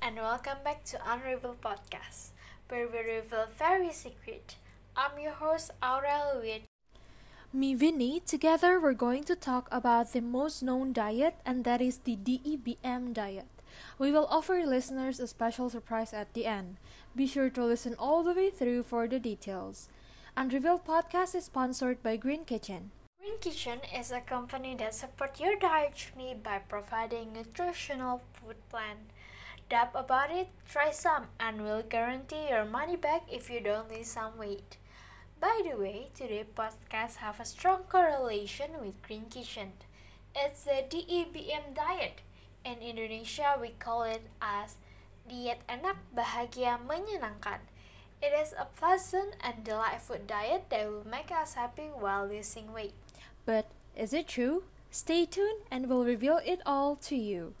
and welcome back to Unreveal Podcast, where we reveal very secret. I'm your host Aurel with me, Vinny. Together, we're going to talk about the most known diet, and that is the DEBM diet. We will offer listeners a special surprise at the end. Be sure to listen all the way through for the details. Unreveal Podcast is sponsored by Green Kitchen. Green Kitchen is a company that supports your diet journey by providing nutritional food plan. Dab about it, try some, and we'll guarantee your money back if you don't lose some weight. By the way, today podcast have a strong correlation with Green Kitchen. It's the DEBM diet. In Indonesia, we call it as diet enak, bahagia, menyenangkan. It is a pleasant and delightful diet that will make us happy while losing weight. But is it true? Stay tuned and we'll reveal it all to you.